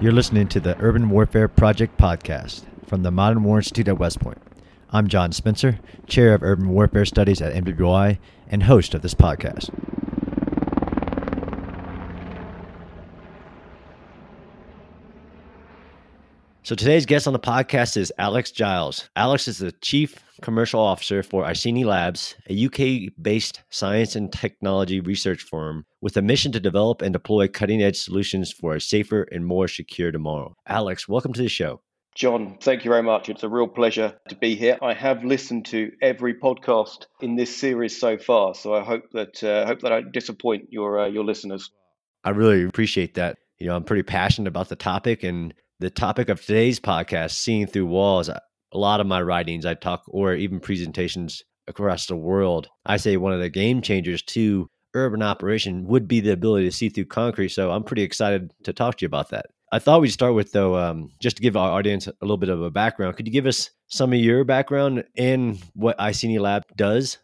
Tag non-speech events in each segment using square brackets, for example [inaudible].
You're listening to the Urban Warfare Project podcast from the Modern War Institute at West Point. I'm John Spencer, Chair of Urban Warfare Studies at MWI and host of this podcast. So today's guest on the podcast is Alex Giles. Alex is the Chief Commercial Officer for Iceni Labs, a UK based science and technology research firm with a mission to develop and deploy cutting edge solutions for a safer and more secure tomorrow. Alex, welcome to the show. John, thank you very much. It's a real pleasure to be here. I have listened to every podcast in this series so far, so I hope that uh, hope that I don't disappoint your uh, your listeners. I really appreciate that. You know, I'm pretty passionate about the topic and the topic of today's podcast, Seeing Through Walls, a lot of my writings, I talk, or even presentations across the world, I say one of the game changers to urban operation would be the ability to see through concrete. So I'm pretty excited to talk to you about that. I thought we'd start with, though, um, just to give our audience a little bit of a background. Could you give us some of your background and what Iceni Lab does?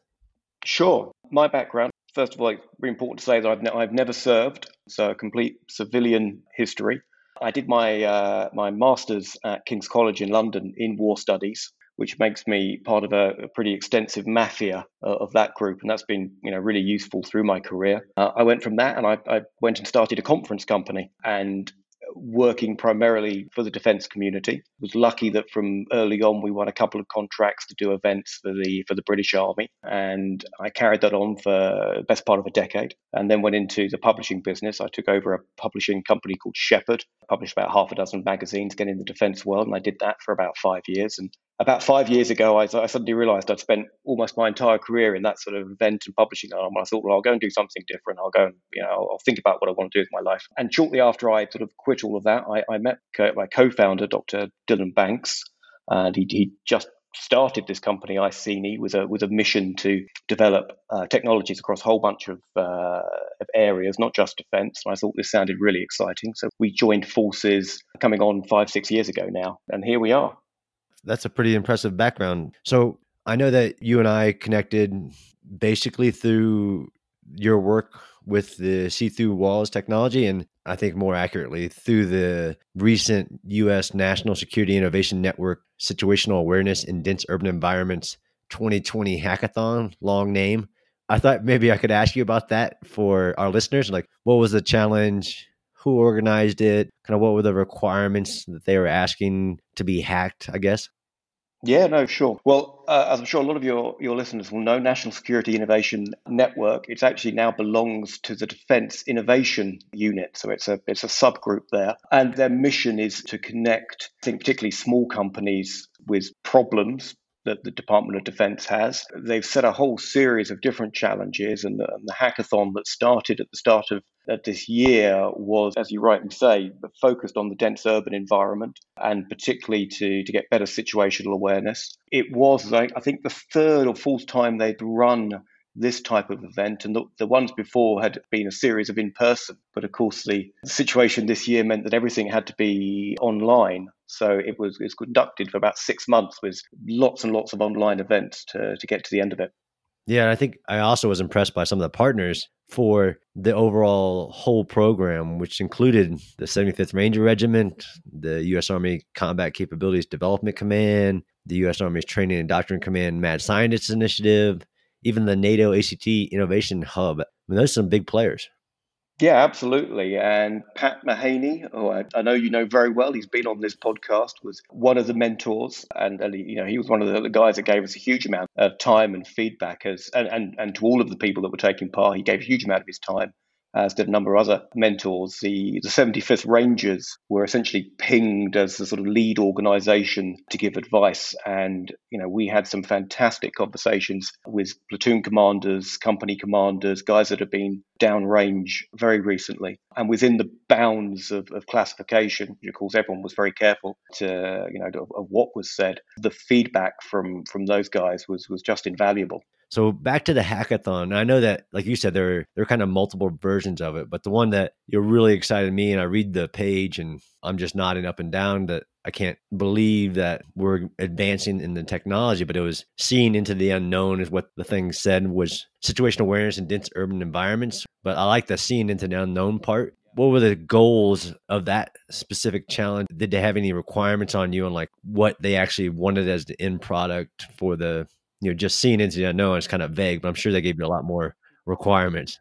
Sure. My background, first of all, it's very important to say that I've, ne- I've never served, so a complete civilian history. I did my uh, my masters at King's College in London in war studies, which makes me part of a, a pretty extensive mafia uh, of that group, and that's been you know really useful through my career. Uh, I went from that, and I, I went and started a conference company, and working primarily for the defence community. Was lucky that from early on we won a couple of contracts to do events for the for the British Army, and I carried that on for the best part of a decade, and then went into the publishing business. I took over a publishing company called Shephard, published about half a dozen magazines, getting in the defence world, and I did that for about five years, and about five years ago, I, I, suddenly realized I'd spent almost my entire career in that sort of event and publishing arm. I thought, well, I'll go and do something different. I'll go and, you know, I'll, I'll think about what I want to do with my life. And shortly after I sort of quit all of that, I, I met my co founder, Dr. Dylan Banks, and he, he just started this company, Iceni, with a with a mission to develop uh, technologies across a whole bunch of, uh, of areas, not just defence. I thought this sounded really exciting, so we joined forces coming on five six years ago now, and here we are that's a pretty impressive background. So I know that you and I connected basically through your work with the see through walls technology, and I think more accurately through the recent U.S. National Security Innovation Network Situational Awareness in Dense Urban Environments 2020 Hackathon, long name. I thought maybe I could ask you about that for our listeners. Like, what was the challenge? Who organized it? Kind of what were the requirements that they were asking to be hacked, I guess? Yeah, no, sure. Well, uh, as I'm sure a lot of your, your listeners will know, National Security Innovation Network, it actually now belongs to the Defence Innovation Unit. So it's a it's a subgroup there. And their mission is to connect, I think, particularly small companies with problems that the Department of Defense has. They've set a whole series of different challenges, and the, and the hackathon that started at the start of this year was, as you rightly say, focused on the dense urban environment and particularly to, to get better situational awareness. It was, I think, the third or fourth time they'd run this type of event. And the, the ones before had been a series of in person. But of course, the situation this year meant that everything had to be online. So it was, it was conducted for about six months with lots and lots of online events to, to get to the end of it. Yeah, I think I also was impressed by some of the partners for the overall whole program, which included the 75th Ranger Regiment, the U.S. Army Combat Capabilities Development Command, the U.S. Army's Training and Doctrine Command Mad Scientists Initiative, even the NATO ACT Innovation Hub. I mean, those are some big players. Yeah, absolutely. And Pat Mahaney, who I, I, know you know very well, he's been on this podcast, was one of the mentors, and, you know he was one of the, the, guys that gave us a huge amount of time and feedback, as and, and and to all of the people that were taking part, he gave a huge amount of his time Uh, as did a number of other mentors. The, the 75th Rangers were essentially pinged as the sort of lead organization to give advice. And, you know, we had some fantastic conversations with platoon commanders, company commanders, guys that have been downrange very recently. And within the bounds of, of classification, of course, everyone was very careful to, you know, of, of what was said. The feedback from from those guys was was just invaluable. So back to the hackathon. I know that, like you said, there are, there are kind of multiple versions of it, but the one that you're really excited me, and I read the page and I'm just nodding up and down that I can't believe that we're advancing in the technology, but it was seeing into the unknown is what the thing said was situational awareness in dense urban environments. But I like the seeing into the unknown part what were the goals of that specific challenge? Did they have any requirements on you on like what they actually wanted as the end product for the, you know, just seeing into the unknown is kind of vague, but I'm sure they gave you a lot more requirements.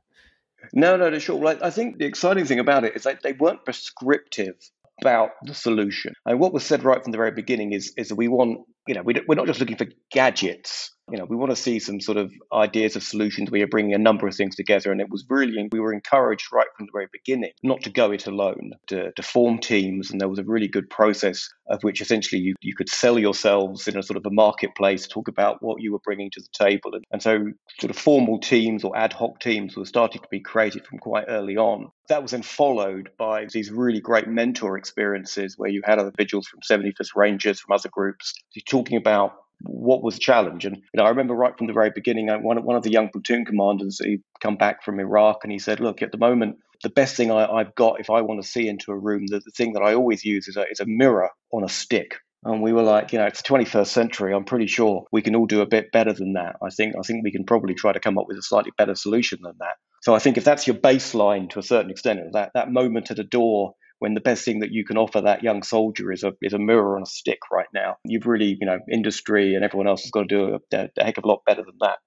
No, no, no, sure. Well, I think the exciting thing about it is that they weren't prescriptive about the solution. And what was said right from the very beginning is, is that we want, you know, we we're not just looking for gadgets you know, we want to see some sort of ideas of solutions. We are bringing a number of things together, and it was really we were encouraged right from the very beginning not to go it alone, to, to form teams, and there was a really good process of which essentially you, you could sell yourselves in a sort of a marketplace, talk about what you were bringing to the table, and, and so sort of formal teams or ad hoc teams were starting to be created from quite early on. That was then followed by these really great mentor experiences where you had individuals from 75th Rangers, from other groups, talking about what was the challenge? And you know, I remember right from the very beginning, one one of the young platoon commanders, he come back from Iraq, and he said, "Look, at the moment, the best thing I, have got if I want to see into a room, the, the thing that I always use is a, is a mirror on a stick." And we were like, you know, it's the 21st century. I'm pretty sure we can all do a bit better than that. I think I think we can probably try to come up with a slightly better solution than that. So I think if that's your baseline to a certain extent, that that moment at a door when the best thing that you can offer that young soldier is a is a mirror on a stick right now. You've really, you know, industry and everyone else has got to do a, a heck of a lot better than that.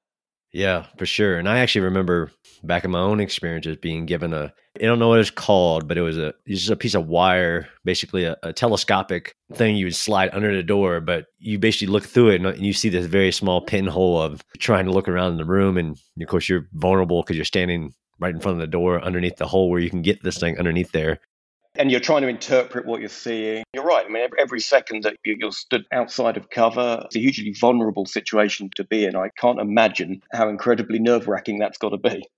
Yeah, for sure. And I actually remember back in my own experiences being given a I don't know what it's called, but it was a it's just a piece of wire, basically a, a, telescopic thing you would slide under the door. But you basically look through it and you see this very small pinhole of trying to look around in the room, and of course you're vulnerable because you're standing right in front of the door underneath the hole where you can get this thing underneath there and you're trying to interpret what you're seeing. You're right. I mean, every second that you're stood outside of cover, it's a hugely vulnerable situation to be in. I can't imagine how incredibly nerve wracking that's got to be.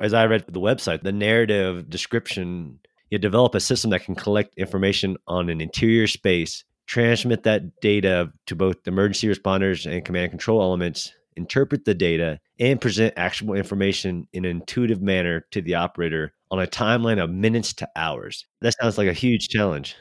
As I read the website, the narrative description, you develop a system that can collect information on an interior space, transmit that data to both emergency responders and command and control elements, interpret the data, and present actionable information in an intuitive manner to the operator on a timeline of minutes to hours. That sounds like a huge challenge.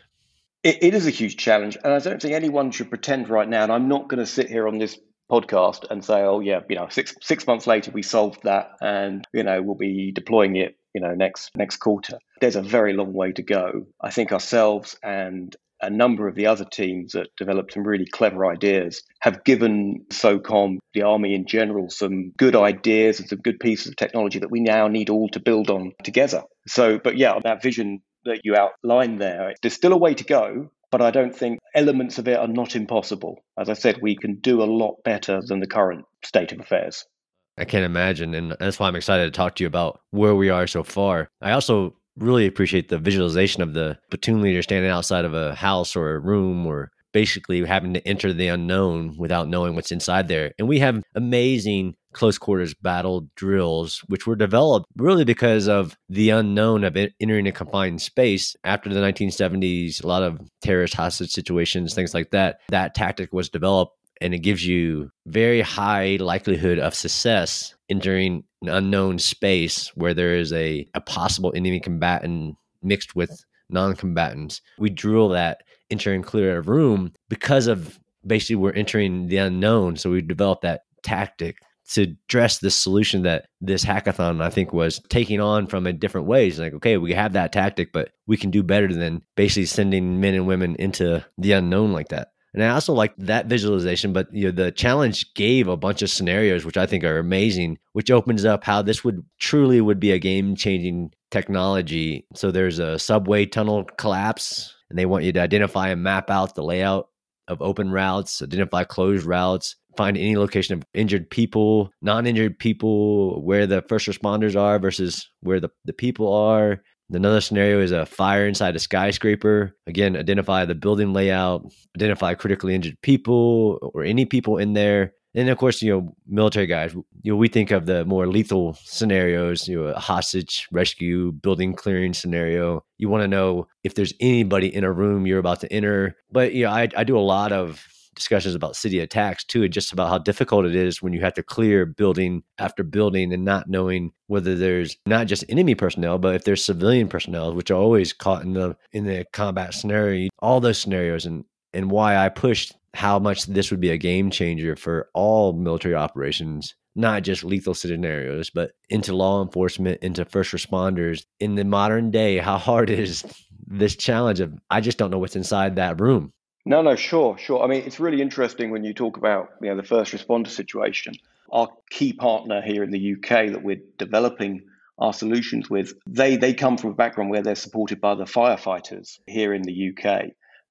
it, it is a huge challenge. And I don't think anyone should pretend right now, and I'm not going to sit here on this podcast and say, oh, yeah, you know, six, six months later, we solved that and, you know, we'll be deploying it you know next next quarter there's a very long way to go i think ourselves and a number of the other teams that developed some really clever ideas have given SOCOM, the Army in general, some good ideas and some good pieces of technology that we now need all to build on together. So, but yeah, that vision that you outlined there, there's still a way to go, but I don't think elements of it are not impossible. As I said, we can do a lot better than the current state of affairs. I can't imagine. And that's why I'm excited to talk to you about where we are so far. I also really appreciate the visualization of the platoon leader standing outside of a house or a room or basically having to enter the unknown without knowing what's inside there. And we have amazing close quarters battle drills, which were developed really because of the unknown of entering a confined space after the 1970s, a lot of terrorist hostage situations, things like that. That tactic was developed and it gives you very high likelihood of success entering an unknown space where there is a, a possible enemy combatant mixed with non-combatants. We drill that entering clear a room because of basically we're entering the unknown. So we developed that tactic to address this solution that this hackathon I think was taking on from a different ways. Like, okay, we have that tactic, but we can do better than basically sending men and women into the unknown like that. And I also like that visualization, but you know, the challenge gave a bunch of scenarios which I think are amazing, which opens up how this would truly would be a game changing technology. So there's a subway tunnel collapse, and they want you to identify and map out the layout of open routes, identify closed routes, find any location of injured people, non injured people, where the first responders are versus where the, the people are, Another scenario is a fire inside a skyscraper. Again, identify the building layout, identify critically injured people or any people in there. And of course, you know, military guys, you know, we think of the more lethal scenarios, you know, a hostage rescue, building clearing scenario. You want to know if there's anybody in a room you're about to enter. But, you know, I, I do a lot of discussions about city attacks too, and just about how difficult it is when you have to clear building after building and not knowing whether there's not just enemy personnel, but if there's civilian personnel, which are always caught in the in the combat scenario. All those scenarios and and why I pushed how much this would be a game changer for all military operations. not just lethal scenarios, but into law enforcement, into first responders. In the modern day, how hard [laughs] is this challenge of I just don't know what's inside that room? No, no, sure, sure. I mean, it's really interesting when you talk about you know the first responder situation. Our key partner here in the UK that we're developing our solutions with, they they come from a background where they're supported by the firefighters here in the UK.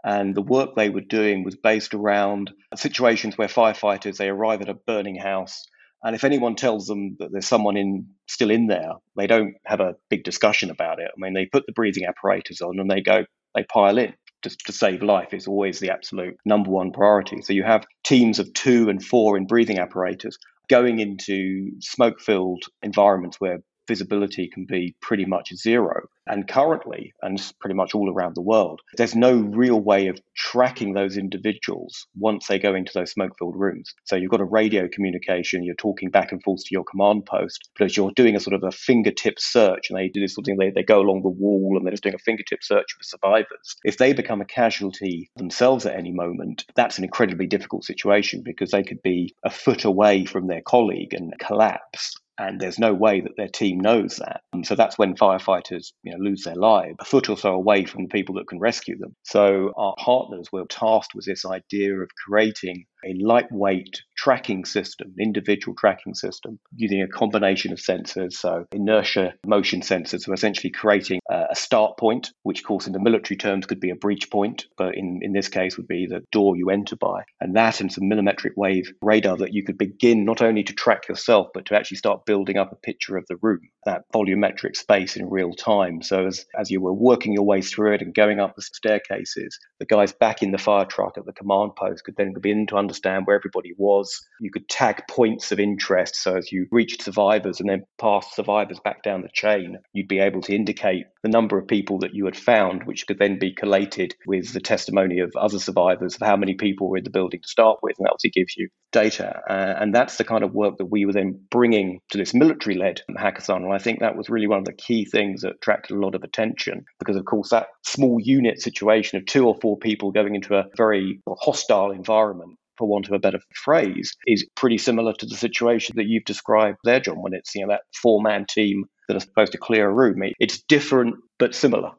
And the work they were doing was based around situations where firefighters they arrive at a burning house, and if anyone tells them that there's someone in still in there, they don't have a big discussion about it. I mean, they put the breathing apparatus on and they go, they pile in just to save life is always the absolute number one priority. So you have teams of two and four in breathing apparatus going into smoke filled environments where visibility can be pretty much zero. And currently, and pretty much all around the world, there's no real way of tracking those individuals once they go into those smoke filled rooms. So you've got a radio communication, you're talking back and forth to your command post, but you're doing a sort of a fingertip search, and they do this sort of thing, they, they go along the wall and they're just doing a fingertip search for survivors. If they become a casualty themselves at any moment, that's an incredibly difficult situation because they could be a foot away from their colleague and collapse and there's no way that their team knows that. And so that's when firefighters you know, lose their lives, a foot or so away from the people that can rescue them. So our partners were tasked with this idea of creating a lightweight tracking system, individual tracking system, using a combination of sensors, so inertia motion sensors, so essentially creating a start point, which of course in the military terms could be a breach point, but in, in this case would be the door you enter by. And that and some millimetric wave radar that you could begin not only to track yourself, but to actually start building up a picture of the room, that volumetric space in real time. So as, as you were working your way through it and going up the staircases, the guys back in the fire truck at the command post could then begin to understand where everybody was. You could tag points of interest. So as you reached survivors and then passed survivors back down the chain, you'd be able to indicate the number of people that you had found, which could then be collated with the testimony of other survivors of how many people were in the building to start with. And that obviously gives you data. Uh, and that's the kind of work that we were then bringing to this military led hackathon. And I think that was really one of the key things that attracted a lot of attention because, of course, that small unit situation of two or four people going into a very hostile environment for want of a better phrase, is pretty similar to the situation that you've described there, John, when it's you know that four man team that are supposed to clear a room. It's different but similar.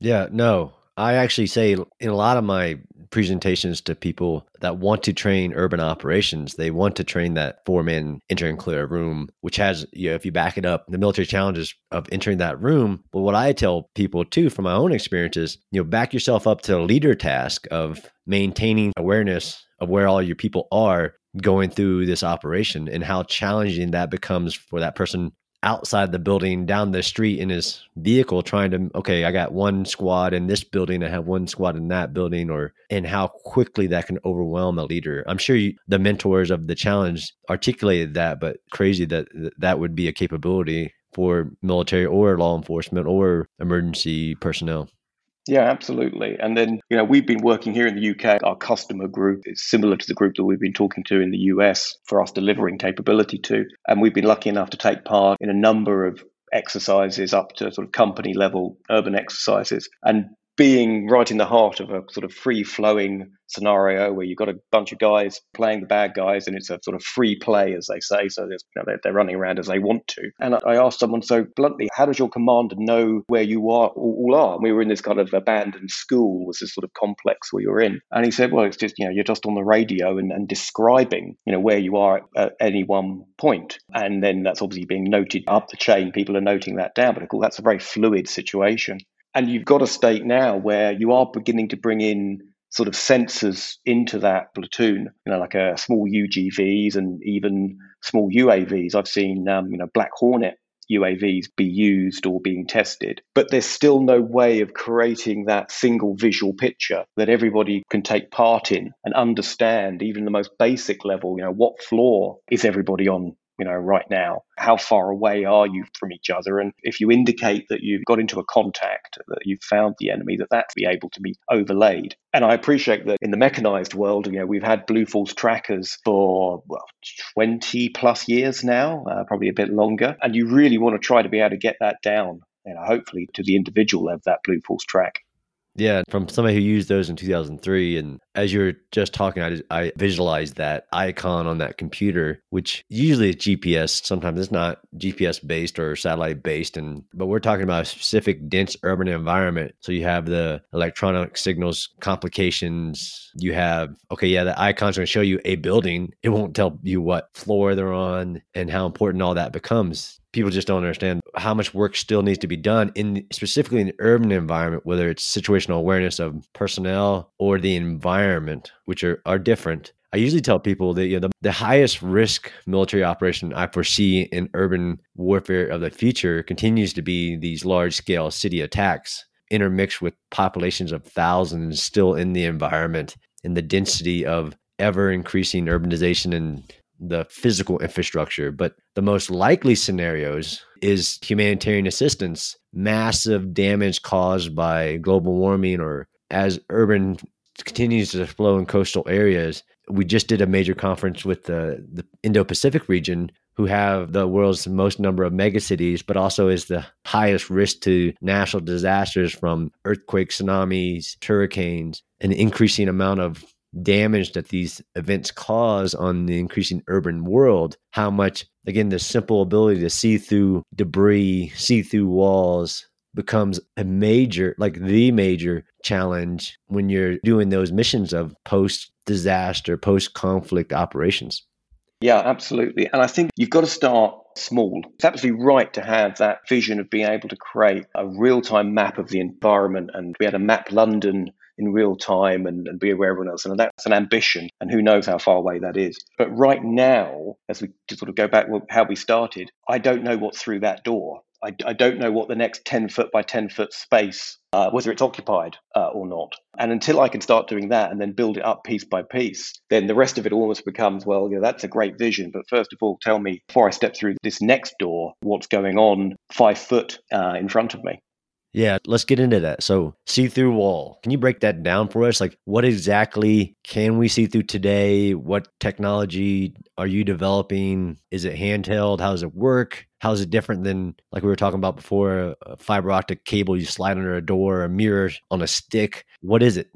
Yeah, no. I actually say in a lot of my presentations to people that want to train urban operations, they want to train that four man enter and clear a room, which has, you know, if you back it up, the military challenges of entering that room. But what I tell people too, from my own experiences, you know, back yourself up to a leader task of maintaining awareness of where all your people are going through this operation and how challenging that becomes for that person outside the building down the street in his vehicle trying to okay i got one squad in this building i have one squad in that building or and how quickly that can overwhelm a leader. I'm sure you, the mentors of the challenge articulated that but crazy that that would be a capability for military or law enforcement or emergency personnel yeah, absolutely. And then, you know, we've been working here in the UK. Our customer group is similar to the group that we've been talking to in the US for us delivering capability to. And we've been lucky enough to take part in a number of exercises up to sort of company level urban exercises. And being right in the heart of a sort of free flowing scenario where you've got a bunch of guys playing the bad guys and it's a sort of free play, as they say. So you know, they're, they're, running around as they want to. And I asked someone so bluntly, how does your commander know where you are all are? And we were in this kind of abandoned school, was this sort of complex we were in. And he said, well, it's just, you know, you're just on the radio and, and describing, you know, where you are at, at any one point. And then that's obviously being noted up the chain. People are noting that down. But of course, that's a very fluid situation. And you've got a state now where you are beginning to bring in sort of sensors into that platoon, you know, like a small UGVs and even small UAVs. I've seen, um, you know, Black Hornet UAVs be used or being tested, but there's still no way of creating that single visual picture that everybody can take part in and understand, even the most basic level, you know, what floor is everybody on you know, right now? How far away are you from each other? And if you indicate that you've got into a contact, that you've found the enemy, that that be able to be overlaid. And I appreciate that in the mechanized world, you know, we've had Blue Force trackers for well, 20 plus years now, uh, probably a bit longer. And you really want to try to be able to get that down, you know, hopefully to the individual of that Blue Force track. Yeah, from somebody who used those in 2003. And as you were just talking, I, I visualized that icon on that computer, which usually is GPS. Sometimes it's not GPS based or satellite based. And but we're talking about a specific dense urban environment. So you have the electronic signals complications. You have okay, yeah, the icon's going to show you a building. It won't tell you what floor they're on and how important all that becomes people just don't understand how much work still needs to be done in specifically in the urban environment, whether it's situational awareness of personnel or the environment, which are, are different. I usually tell people that you know, the, the highest risk military operation I foresee in urban warfare of the future continues to be these large scale city attacks intermixed with populations of thousands still in the environment and the density of ever increasing urbanization and the physical infrastructure, but the most likely scenarios is humanitarian assistance, massive damage caused by global warming or as urban continues to flow in coastal areas. We just did a major conference with the, the Indo Pacific region, who have the world's most number of megacities, but also is the highest risk to natural disasters from earthquakes, tsunamis, hurricanes, an increasing amount of damage that these events cause on the increasing urban world, how much, again, the simple ability to see through debris, see through walls becomes a major, like the major challenge when you're doing those missions of post disaster, post conflict operations. Yeah, absolutely. And I think you've got to start small. It's absolutely right to have that vision of being able to create a real time map of the environment and be able to map London in real time and, and be aware of everyone else. And that's an ambition, and who knows how far away that is. But right now, as we sort of go back how we started, I don't know what's through that door. I, I don't know what the next 10 foot by 10 foot space, uh, whether it's occupied uh, or not. And until I can start doing that and then build it up piece by piece, then the rest of it almost becomes, well, you know, that's a great vision. But first of all, tell me before I step through this next door, what's going on five foot uh, in front of me. Yeah, let's get into that. So, see through wall. Can you break that down for us? Like, what exactly can we see through today? What technology are you developing? Is it handheld? How does it work? How is it different than, like we were talking about before, a fiber optic cable you slide under a door, a mirror on a stick? What is it?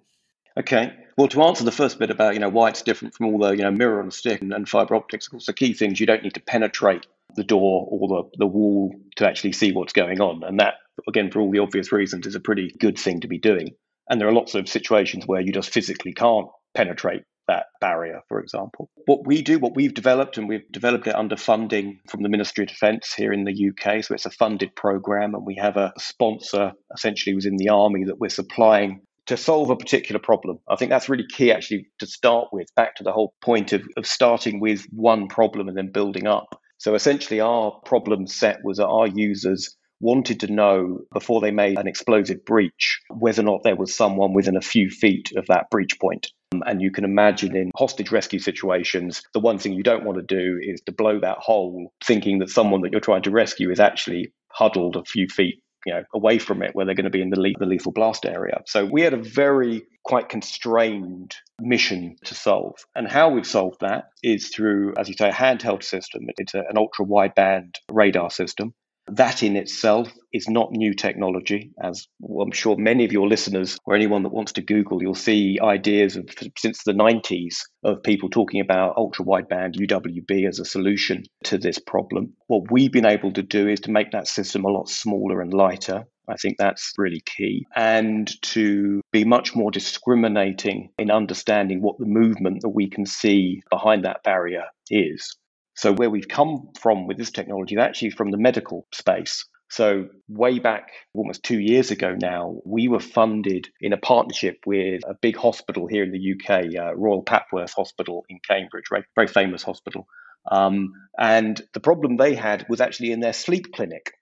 Okay. Well, to answer the first bit about you know why it's different from all the you know mirror on a stick and, and fiber optics, of course, the key things you don't need to penetrate the door or the, the wall to actually see what's going on, and that again, for all the obvious reasons, is a pretty good thing to be doing. And there are lots of situations where you just physically can't penetrate that barrier, for example. What we do, what we've developed, and we've developed it under funding from the Ministry of Defence here in the UK. So it's a funded program, and we have a sponsor essentially within the army that we're supplying to solve a particular problem. I think that's really key actually to start with, back to the whole point of, of starting with one problem and then building up. So essentially, our problem set was that our users wanted to know before they made an explosive breach whether or not there was someone within a few feet of that breach point. Um, and you can imagine in hostage rescue situations, the one thing you don't want to do is to blow that hole thinking that someone that you're trying to rescue is actually huddled a few feet you know, away from it where they're going to be in the, le- the lethal blast area. So we had a very quite constrained mission to solve. And how we've solved that is through, as you say, a handheld system. It's a, an ultra wideband radar system. That in itself is not new technology, as I'm sure many of your listeners or anyone that wants to Google, you'll see ideas of since the 90s of people talking about ultra wideband UWB as a solution to this problem. What we've been able to do is to make that system a lot smaller and lighter. I think that's really key. And to be much more discriminating in understanding what the movement that we can see behind that barrier is. So, where we've come from with this technology is actually from the medical space. So, way back almost two years ago now, we were funded in a partnership with a big hospital here in the UK, uh, Royal Papworth Hospital in Cambridge, right? very famous hospital. Um, and the problem they had was actually in their sleep clinic,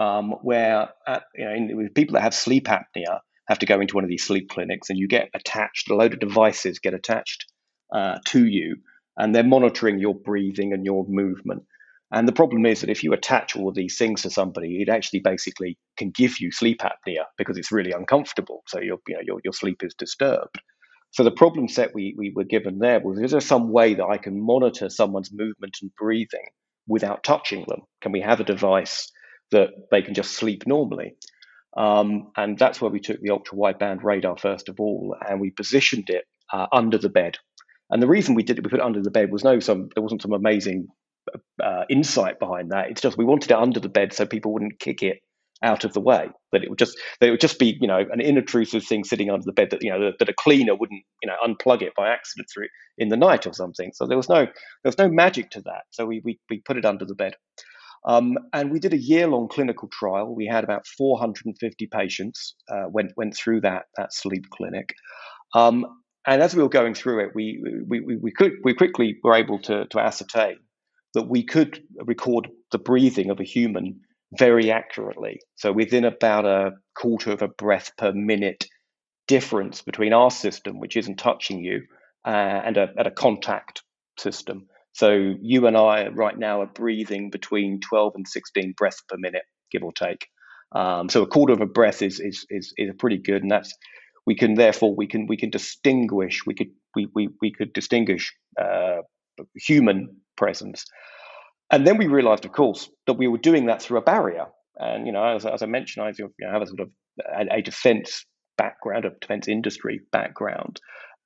um, where at, you know, people that have sleep apnea have to go into one of these sleep clinics, and you get attached, a load of devices get attached uh, to you and they're monitoring your breathing and your movement. And the problem is that if you attach all these things to somebody, it actually basically can give you sleep apnea because it's really uncomfortable. So your, you know, your, your sleep is disturbed. So the problem set we, we were given there was is there some way that I can monitor someone's movement and breathing without touching them? Can we have a device that they can just sleep normally? Um, and that's where we took the ultra wideband radar first of all, and we positioned it uh, under the bed. And the reason we did it, we put it under the bed, was no some there wasn't some amazing uh, insight behind that. It's just we wanted it under the bed so people wouldn't kick it out of the way. That it would just that it would just be you know an inobtrusive thing sitting under the bed that you know that, that, a cleaner wouldn't you know unplug it by accident through in the night or something. So there was no there was no magic to that. So we we, we put it under the bed. Um, and we did a year-long clinical trial. We had about 450 patients uh, went went through that that sleep clinic. Um, and as we were going through it, we we, we, we, could, we quickly were able to, to ascertain that we could record the breathing of a human very accurately. So within about a quarter of a breath per minute difference between our system, which isn't touching you, uh, and a, a contact system. So you and I right now are breathing between 12 and 16 breaths per minute, give or take. Um, so a quarter of a breath is, is is is pretty good, and that's we can therefore we can we can distinguish we could we we, we could distinguish uh, human presence and then we realized, of course, that we were doing that through a barrier. And, you know, as, as I mentioned, I you know, have a sort of a, a defense background, a defense industry background.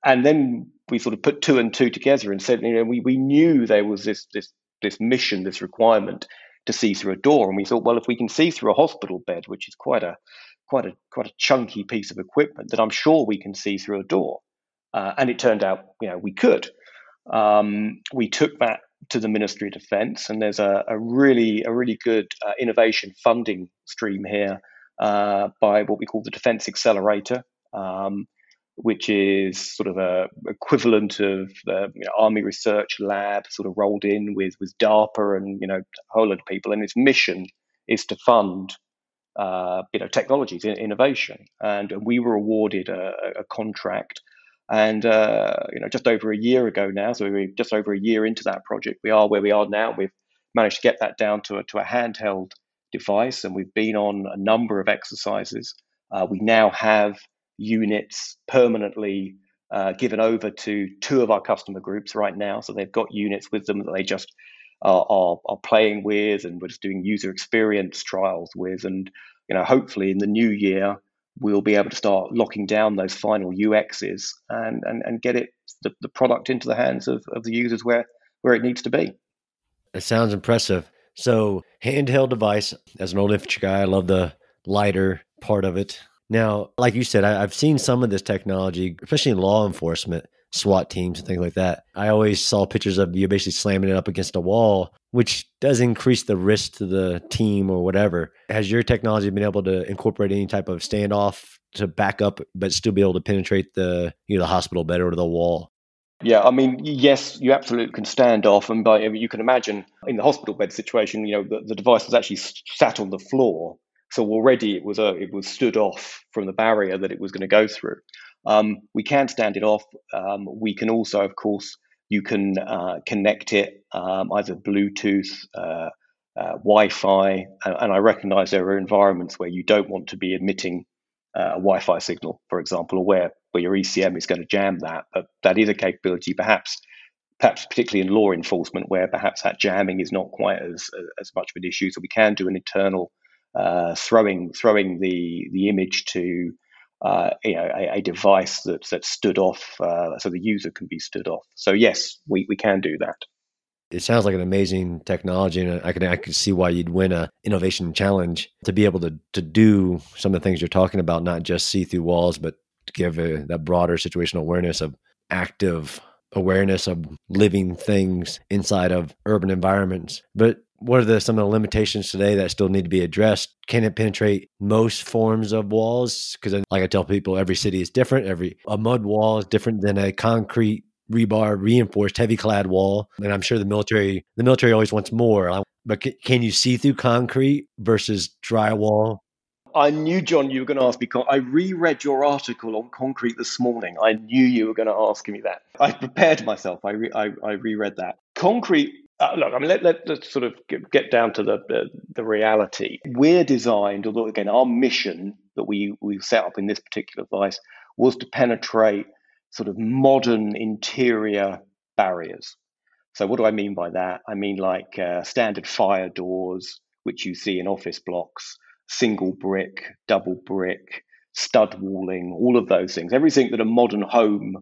And then we sort of put two and two together and said, you know, we, we knew there was this, this, this mission, this requirement to see through a door. And we thought, well, if we can see through a hospital bed, which is quite a, quite a, quite a chunky piece of equipment, that I'm sure we can see through a door. Uh, and it turned out, you know, we could. Um, we took that to the Ministry of Defence, and there's a, a really a really good uh, innovation funding stream here uh, by what we call the Defence Accelerator, um, which is sort of a equivalent of the you know, Army Research Lab, sort of rolled in with with DARPA and you know a whole lot of people, and its mission is to fund uh, you know technologies, innovation, and we were awarded a, a contract and uh, you know, just over a year ago now, so we're just over a year into that project, we are where we are now. We've managed to get that down to a, to a handheld device, and we've been on a number of exercises. Uh, we now have units permanently uh, given over to two of our customer groups right now. So they've got units with them that they just are, are, are, playing with, and we're just doing user experience trials with. And you know, hopefully in the new year, we'll be able to start locking down those final UXs and, and, and get it the, the product into the hands of, of the users where, where it needs to be. It sounds impressive. So handheld device, as an old infantry guy, I love the lighter part of it. Now, like you said, I, have seen some of this technology, especially in law enforcement, SWAT teams and things like that. I always saw pictures of you basically slamming it up against a wall, which does increase the risk to the team or whatever. Has your technology been able to incorporate any type of standoff to back up, but still be able to penetrate the you know the hospital bed or the wall? Yeah, I mean, yes, you absolutely can stand off, and by you can imagine in the hospital bed situation, you know, the, the device was actually sat on the floor, so already it was a, it was stood off from the barrier that it was going to go through. Um, we can stand it off. Um, we can also, of course, you can uh, connect it um, either Bluetooth, uh, uh, Wi-Fi, and, and, I recognize there are environments where you don't want to be emitting uh, a Wi-Fi signal, for example, or where, where your ECM is going to jam that. But that is a capability, perhaps, perhaps particularly in law enforcement, where perhaps that jamming is not quite as as much of an issue. So we can do an internal uh, throwing throwing the the image to uh, you know, a, a, device that, that stood off uh, so the user can be stood off. So yes, we, we can do that. It sounds like an amazing technology, and I can I can see why you'd win a innovation challenge to be able to to do some of the things you're talking about, not just see through walls, but give a, that broader situational awareness of active awareness of living things inside of urban environments. But what are the some of the limitations today that still need to be addressed? Can it penetrate most forms of walls? Because like I tell people, every city is different. Every a mud wall is different than a concrete rebar reinforced heavy clad wall. And I'm sure the military the military always wants more. But can you see through concrete versus drywall? I knew, John, you were going to ask me. I reread your article on concrete this morning. I knew you were going to ask me that. I prepared myself. I, re, I, I reread that. Concrete uh, look, I mean, let, let, us sort of get down to the, the, the reality. We're designed, although again, our mission that we we set up in this particular device was to penetrate sort of modern interior barriers. So, what do I mean by that? I mean like uh, standard fire doors, which you see in office blocks, single brick, double brick, stud walling, all of those things, everything that a modern home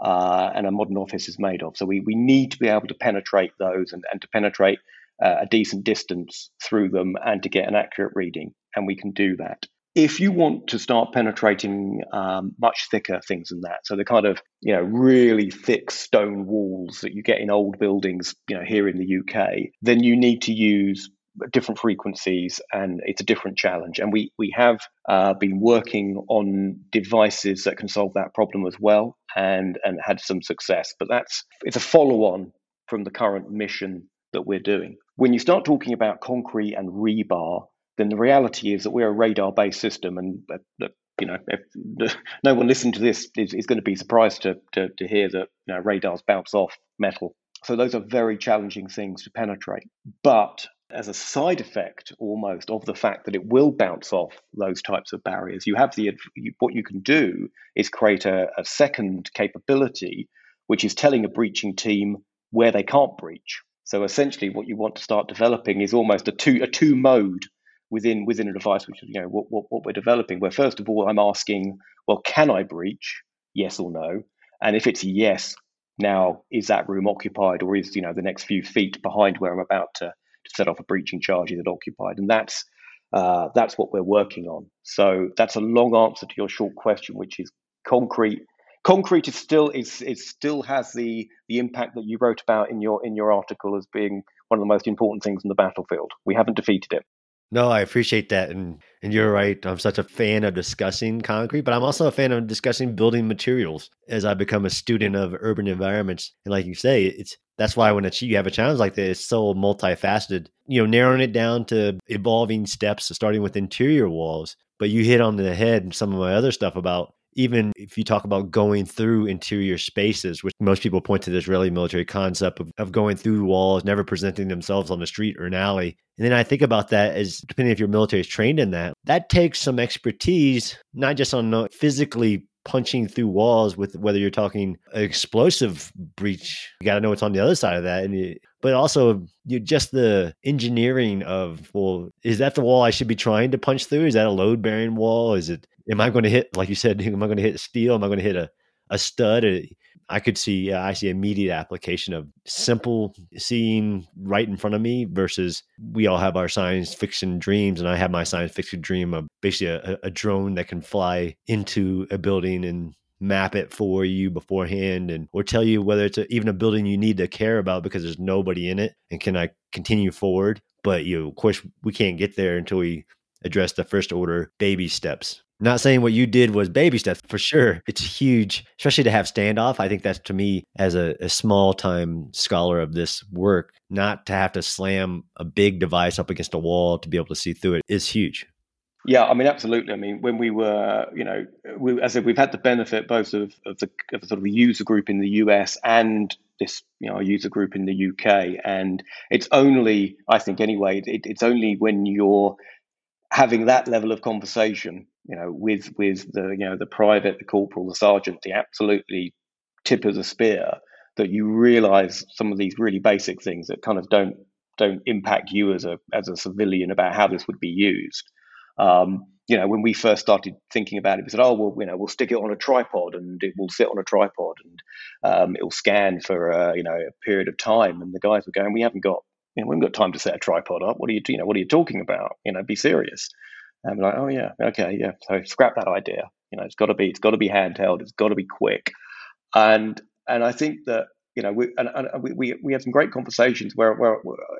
uh, and a modern office is made of. So we, we need to be able to penetrate those and, and to penetrate uh, a decent distance through them and to get an accurate reading. And we can do that. If you want to start penetrating um, much thicker things than that, so the kind of you know really thick stone walls that you get in old buildings, you know here in the UK, then you need to use different frequencies and it's a different challenge and we we have uh, been working on devices that can solve that problem as well and and had some success but that's it's a follow on from the current mission that we're doing when you start talking about concrete and rebar then the reality is that we're a radar based system and that you know, if no one listening to this is, is going to be surprised to, to, to hear that you know, radars bounce off metal. So those are very challenging things to penetrate. But as a side effect almost of the fact that it will bounce off those types of barriers. You have the what you can do is create a, a second capability, which is telling a breaching team where they can't breach. So essentially, what you want to start developing is almost a two a two mode within within a device, which you know what, what, what we're developing. Where first of all, I'm asking, well, can I breach? Yes or no? And if it's yes, now is that room occupied, or is you know the next few feet behind where I'm about to set off a breaching charge it occupied, and that's uh, that's what we're working on. So that's a long answer to your short question, which is concrete. Concrete is still is it still has the the impact that you wrote about in your in your article as being one of the most important things in the battlefield. We haven't defeated it. No, I appreciate that, and and you're right. I'm such a fan of discussing concrete, but I'm also a fan of discussing building materials as I become a student of urban environments. And like you say, it's that's why when it's, you have a challenge like this, it's so multifaceted. You know, narrowing it down to evolving steps, starting with interior walls. But you hit on the head some of my other stuff about even if you talk about going through interior spaces, which most people point to the Israeli military concept of, of going through walls, never presenting themselves on the street or an alley. And then I think about that as depending if your military is trained in that, that takes some expertise, not just on uh, physically punching through walls with whether you're talking explosive breach you got to know what's on the other side of that. And but also you just the engineering of well is that the wall i should be trying to punch through? Is that a load bearing wall? Is it am I going to hit, like you said, [laughs] am I going to hit steel? Am I going to hit a, a stud? Uh, I could see, yeah, I see immediate application of simple seeing right in front of me versus we all have our science fiction dreams. And I have my science fiction dream of basically a, a drone that can fly into a building and map it for you beforehand and or tell you whether it's a, even a building you need to care about because there's nobody in it and can I continue forward but you know, of course we can't get there until we address the first order baby steps not saying what you did was baby steps for sure. It's huge, especially to have standoff. I think that's to me, as a, a small time scholar of this work, not to have to slam a big device up against a wall to be able to see through it is huge. Yeah, I mean, absolutely. I mean, when we were, you know, we, as I said, we've had the benefit both of, of the of sort of the user group in the US and this, you know, user group in the UK. And it's only, I think, anyway, it, it's only when you're having that level of conversation you know, with with the you know the private, the corporal, the sergeant, the absolutely tip of the spear, that you realise some of these really basic things that kind of don't don't impact you as a as a civilian about how this would be used. Um, you know, when we first started thinking about it, we said, "Oh, well, you know, we'll stick it on a tripod, and it will sit on a tripod, and um, it will scan for uh, you know a period of time." And the guys were going, "We haven't got, you know, we haven't got time to set a tripod up. What are you, you know, what are you talking about? You know, be serious." And like, oh yeah, okay, yeah. So scrap that idea. You know, it's got to be, it's got to be handheld. It's got to be quick. And and I think that you know, we and, and we, we had some great conversations where, where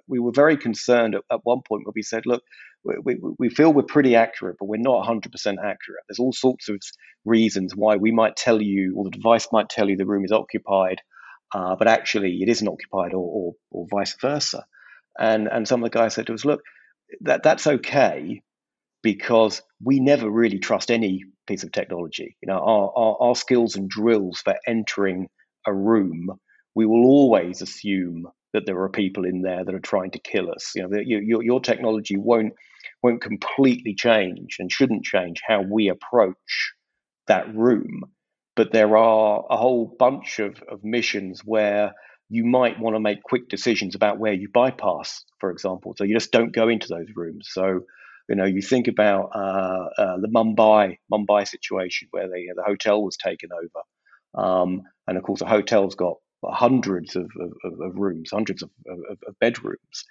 we were very concerned at, at one point where we said, look, we, we feel we're pretty accurate, but we're not 100% accurate. There's all sorts of reasons why we might tell you, or the device might tell you the room is occupied, uh, but actually it isn't occupied, or, or, or vice versa. And and some of the guys said to us, look, that that's okay, because we never really trust any piece of technology. You know, our, our, our skills and drills for entering a room, we will always assume that there are people in there that are trying to kill us. You know, the, your, your technology won't won't completely change and shouldn't change how we approach that room. But there are a whole bunch of, of missions where you might want to make quick decisions about where you bypass, for example. So you just don't go into those rooms. So You know, you think about uh, uh, the Mumbai Mumbai situation where the the hotel was taken over, um, and of course the hotel's got hundreds of, of, of rooms, hundreds of, of bedrooms,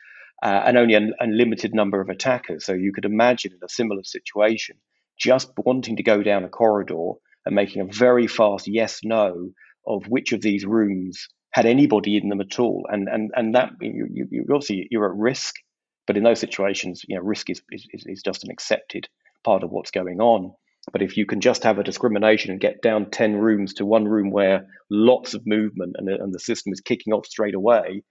uh, and only a, a, limited number of attackers. So you could imagine in a similar situation, just wanting to go down a corridor and making a very fast yes no of which of these rooms had anybody in them at all, and and and that you, you, you obviously you're at risk, but in those situations, you know, risk is, is is just an accepted part of what's going on. But if you can just have a discrimination and get down 10 rooms to one room where lots of movement and, and the system is kicking off straight away,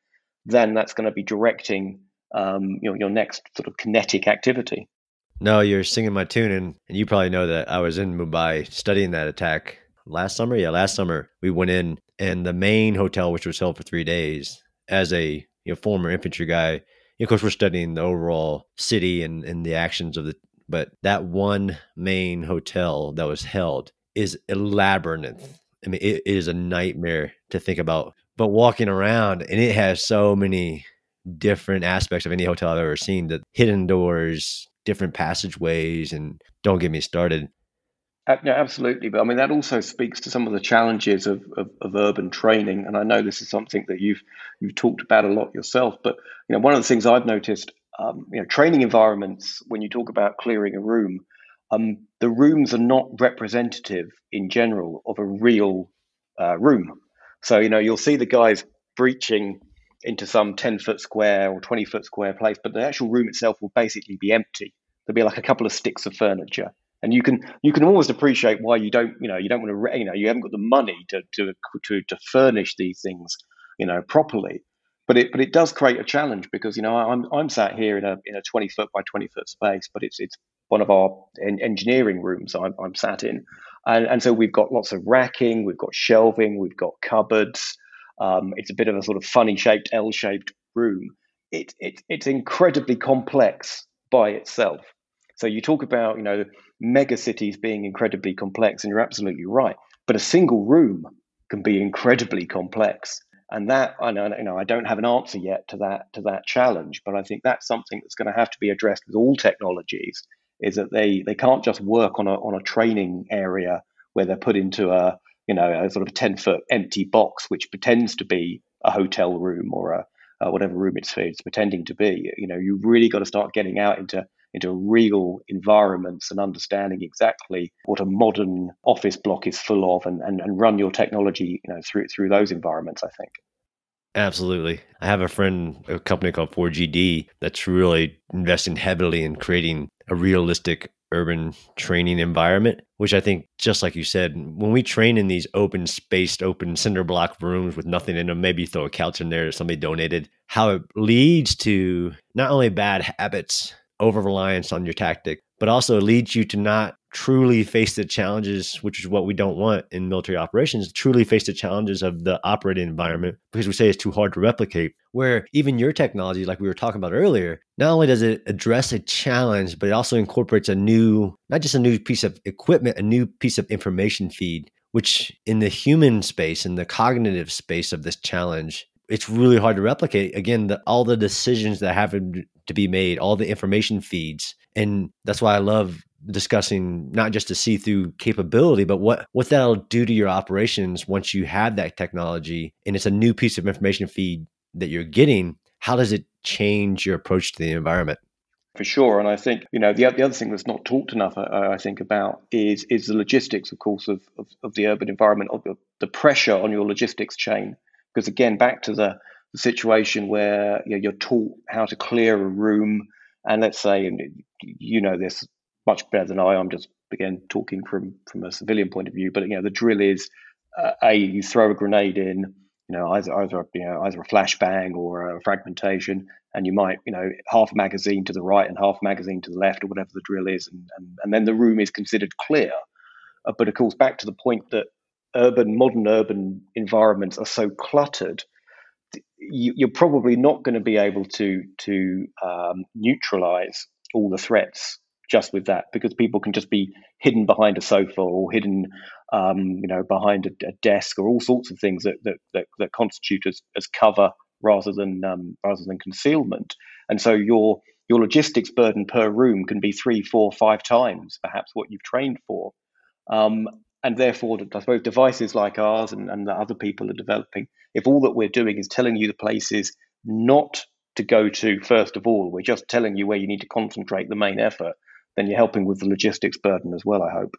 then that's going to be directing um, you know, your next sort of kinetic activity. No, you're singing my tune, and, and you probably know that I was in Mumbai studying that attack last summer. Yeah, last summer we went in, and the main hotel, which was held for three days, as a you know former infantry guy, of course we're studying the overall city and, and the actions of the. But that one main hotel that was held is a labyrinth. I mean, it, it is a nightmare to think about. But walking around, and it has so many different aspects of any hotel I've ever seen. The hidden doors, different passageways, and don't get me started. Uh, yeah, absolutely. But I mean, that also speaks to some of the challenges of, of, of, urban training. And I know this is something that you've you've talked about a lot yourself. But you know, one of the things I've noticed, um, you know, training environments when you talk about clearing a room, um, the rooms are not representative in general of a real uh, room. So you know, you'll see the guys breaching into some 10 foot square or 20 foot square place, but the actual room itself will basically be empty. There'll be like a couple of sticks of furniture. And you can you can almost appreciate why you don't you know you don't want to you know you haven't got the money to to to, to furnish these things you know properly, but it but it does create a challenge because you know I'm I'm sat here in a in a 20 foot by 20 foot space, but it's it's one of our en- engineering rooms I'm, I'm sat in, and and so we've got lots of racking, we've got shelving, we've got cupboards, um, it's a bit of a sort of funny shaped L shaped room. It, it, it's incredibly complex by itself. So you talk about, you know, mega cities being incredibly complex, and you're absolutely right. But a single room can be incredibly complex. And that I know, you know, I don't have an answer yet to that to that challenge, but I think that's something that's going to have to be addressed with all technologies. Is that they they can't just work on a on a training area where they're put into a you know, a sort of 10 foot empty box, which pretends to be a hotel room or a, whatever room it's, it's pretending to be. You know, you really got to start getting out into into real environments and understanding exactly what a modern office block is full of and, and, and run your technology, you know, through through those environments, I think. Absolutely. I have a friend, a company called 4GD, that's really investing heavily in creating a realistic urban training environment, which I think, just like you said, when we train in these open spaced, open cinder block rooms with nothing in them, maybe throw a couch in there that somebody donated, how it leads to not only bad habits, over reliance on your tactic, but also leads you to not truly face the challenges, which is what we don't want in military operations, truly face the challenges of the operating environment because we say it's too hard to replicate. Where even your technology, like we were talking about earlier, not only does it address a challenge, but it also incorporates a new, not just a new piece of equipment, a new piece of information feed, which in the human space, in the cognitive space of this challenge, it's really hard to replicate. Again, the, all the decisions that have to be made, all the information feeds. And that's why I love discussing not just the see through capability, but what, what that'll do to your operations once you have that technology and it's a new piece of information feed that you're getting. How does it change your approach to the environment? For sure, and I think you know the, the other thing that's not talked enough, I think, about is is the logistics, of course, of, of, of the urban environment, of the, the pressure on your logistics chain. Because again, back to the, the situation where you know, you're taught how to clear a room, and let's say, and you know this much better than I. I'm just again talking from from a civilian point of view, but you know the drill is uh, a you throw a grenade in, you know either either you know either a flashbang or a fragmentation, and you might you know half magazine to the right and half magazine to the left or whatever the drill is, and and, and then the room is considered clear. Uh, but of course, back to the point that urban, modern urban environments are so cluttered, you, are probably not going to be able to to um, neutralize all the threats just with that because people can just be hidden behind a sofa or hidden um, you know behind a, a, desk or all sorts of things that that, that, that constitute as, as cover rather than um, rather than concealment and so your your logistics burden per room can be three, four, five times perhaps what you've trained for. Um, and therefore, I suppose devices like ours and, and that other people are developing, if all that we're doing is telling you the places not to go to first of all, we're just telling you where you need to concentrate the main effort, then you're helping with the logistics burden as well, I hope.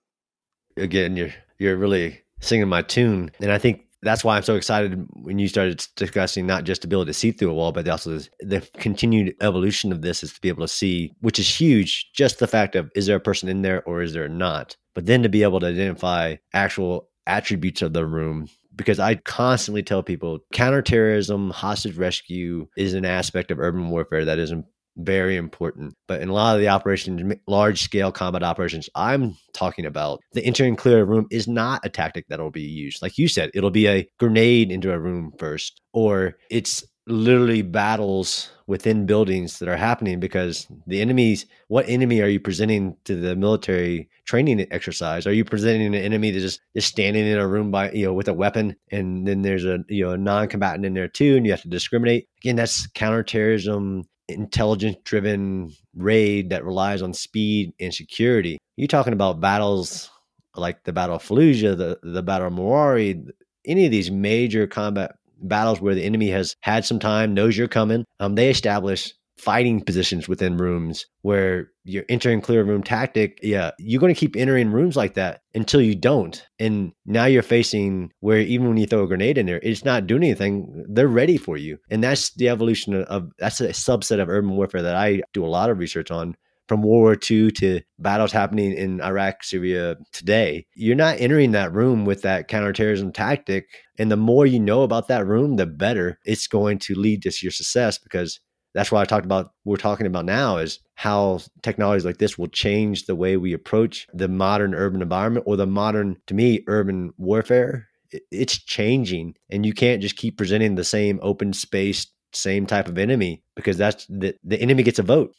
Again, you're you're really singing my tune. And I think that's why I'm so excited when you started discussing not just to be able to see through a wall, but also the continued evolution of this is to be able to see, which is huge. Just the fact of is there a person in there or is there not? But then to be able to identify actual attributes of the room because I constantly tell people counterterrorism, hostage rescue is an aspect of urban warfare that is very important. But in a lot of the operations, large scale combat operations I'm talking about, the enter and clear room is not a tactic that will be used. Like you said, it'll be a grenade into a room first, or it's literally battles within buildings that are happening because the enemies what enemy are you presenting to the military training exercise are you presenting an enemy that's just is standing in a room by you know with a weapon and then there's a you know a non-combatant in there too and you have to discriminate again that's counterterrorism intelligence driven raid that relies on speed and security. You're talking about battles like the Battle of Fallujah, the, the Battle of Marawi, any of these major combat battles where the enemy has had some time, knows you're coming. Um, they establish fighting positions within rooms where you're entering clear room tactic. Yeah, you're going to keep entering rooms like that until you don't. And now you're facing where even when you throw a grenade in there, it's not doing anything. They're ready for you. And that's the evolution of, that's a subset of urban warfare that I do a lot of research on from World War II to battles happening in Iraq, Syria today. You're not entering that room with that counterterrorism tactic. And the more you know about that room, the better it's going to lead to your success because that's why I talked about we're talking about now is how technologies like this will change the way we approach the modern urban environment or the modern to me urban warfare it's changing and you can't just keep presenting the same open space same type of enemy because that's the, the enemy gets a vote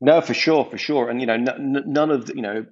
no for sure for sure and you know n- none of the, you know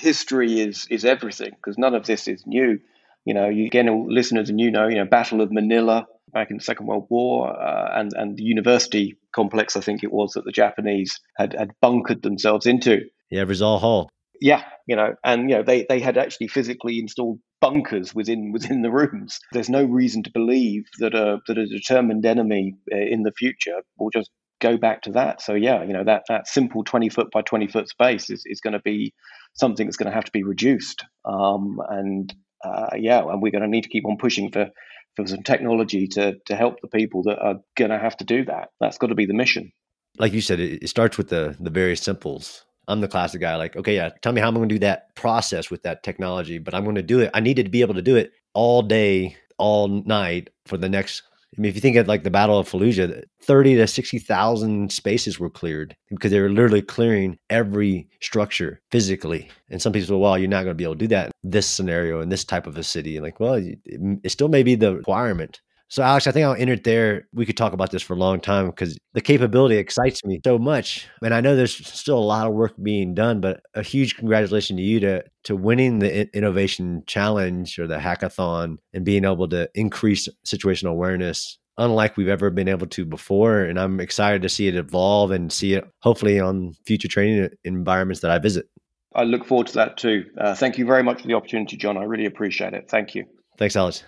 history is is everything because none of this is new you know you again all listeners and you know you know battle of manila back in the Second World War, uh, and and the university complex, I think it was that the Japanese had had bunkered themselves into. Yeah, Rizal Hall. Yeah, you know, and you know they they had actually physically installed bunkers within within the rooms. There's no reason to believe that a that a determined enemy uh, in the future will just go back to that. So yeah, you know that that simple 20 foot by 20 foot space is, is going to be something that's going to have to be reduced. Um, and uh, yeah, and we're going to need to keep on pushing for for some technology to to help the people that are going to have to do that. That's got to be the mission. Like you said, it, it starts with the the very simples. I'm the classic guy, like, okay, yeah, tell me how I'm going to do that process with that technology, but I'm going to do it. I needed to be able to do it all day, all night for the next I mean, if you think of like the Battle of Fallujah, 30 to 60,000 spaces were cleared because they were literally clearing every structure physically. And some people say, well, you're not going to be able to do that in this scenario in this type of a city. And like, well, it, it still may be the requirement. So, Alex, I think I'll end it there. We could talk about this for a long time because the capability excites me so much. And I know there's still a lot of work being done, but a huge congratulations to you to to winning the innovation challenge or the hackathon and being able to increase situational awareness unlike we've ever been able to before. And I'm excited to see it evolve and see it hopefully on future training environments that I visit. I look forward to that too. Uh, thank you very much for the opportunity, John. I really appreciate it. Thank you. Thanks, Alex.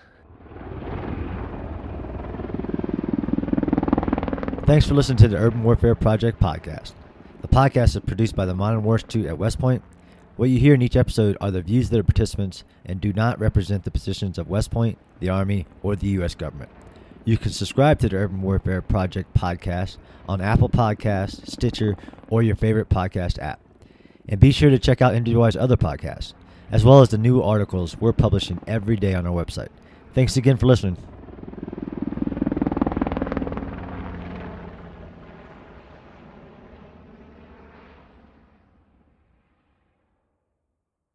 Thanks for listening to the Urban Warfare Project podcast. The podcast is produced by the Modern War Institute at West Point. What you hear in each episode are the views of the participants and do not represent the positions of West Point, the Army, or the U.S. government. You can subscribe to the Urban Warfare Project podcast on Apple Podcasts, Stitcher, or your favorite podcast app. And be sure to check out MWI's other podcasts, as well as the new articles we're publishing every day on our website. Thanks again for listening.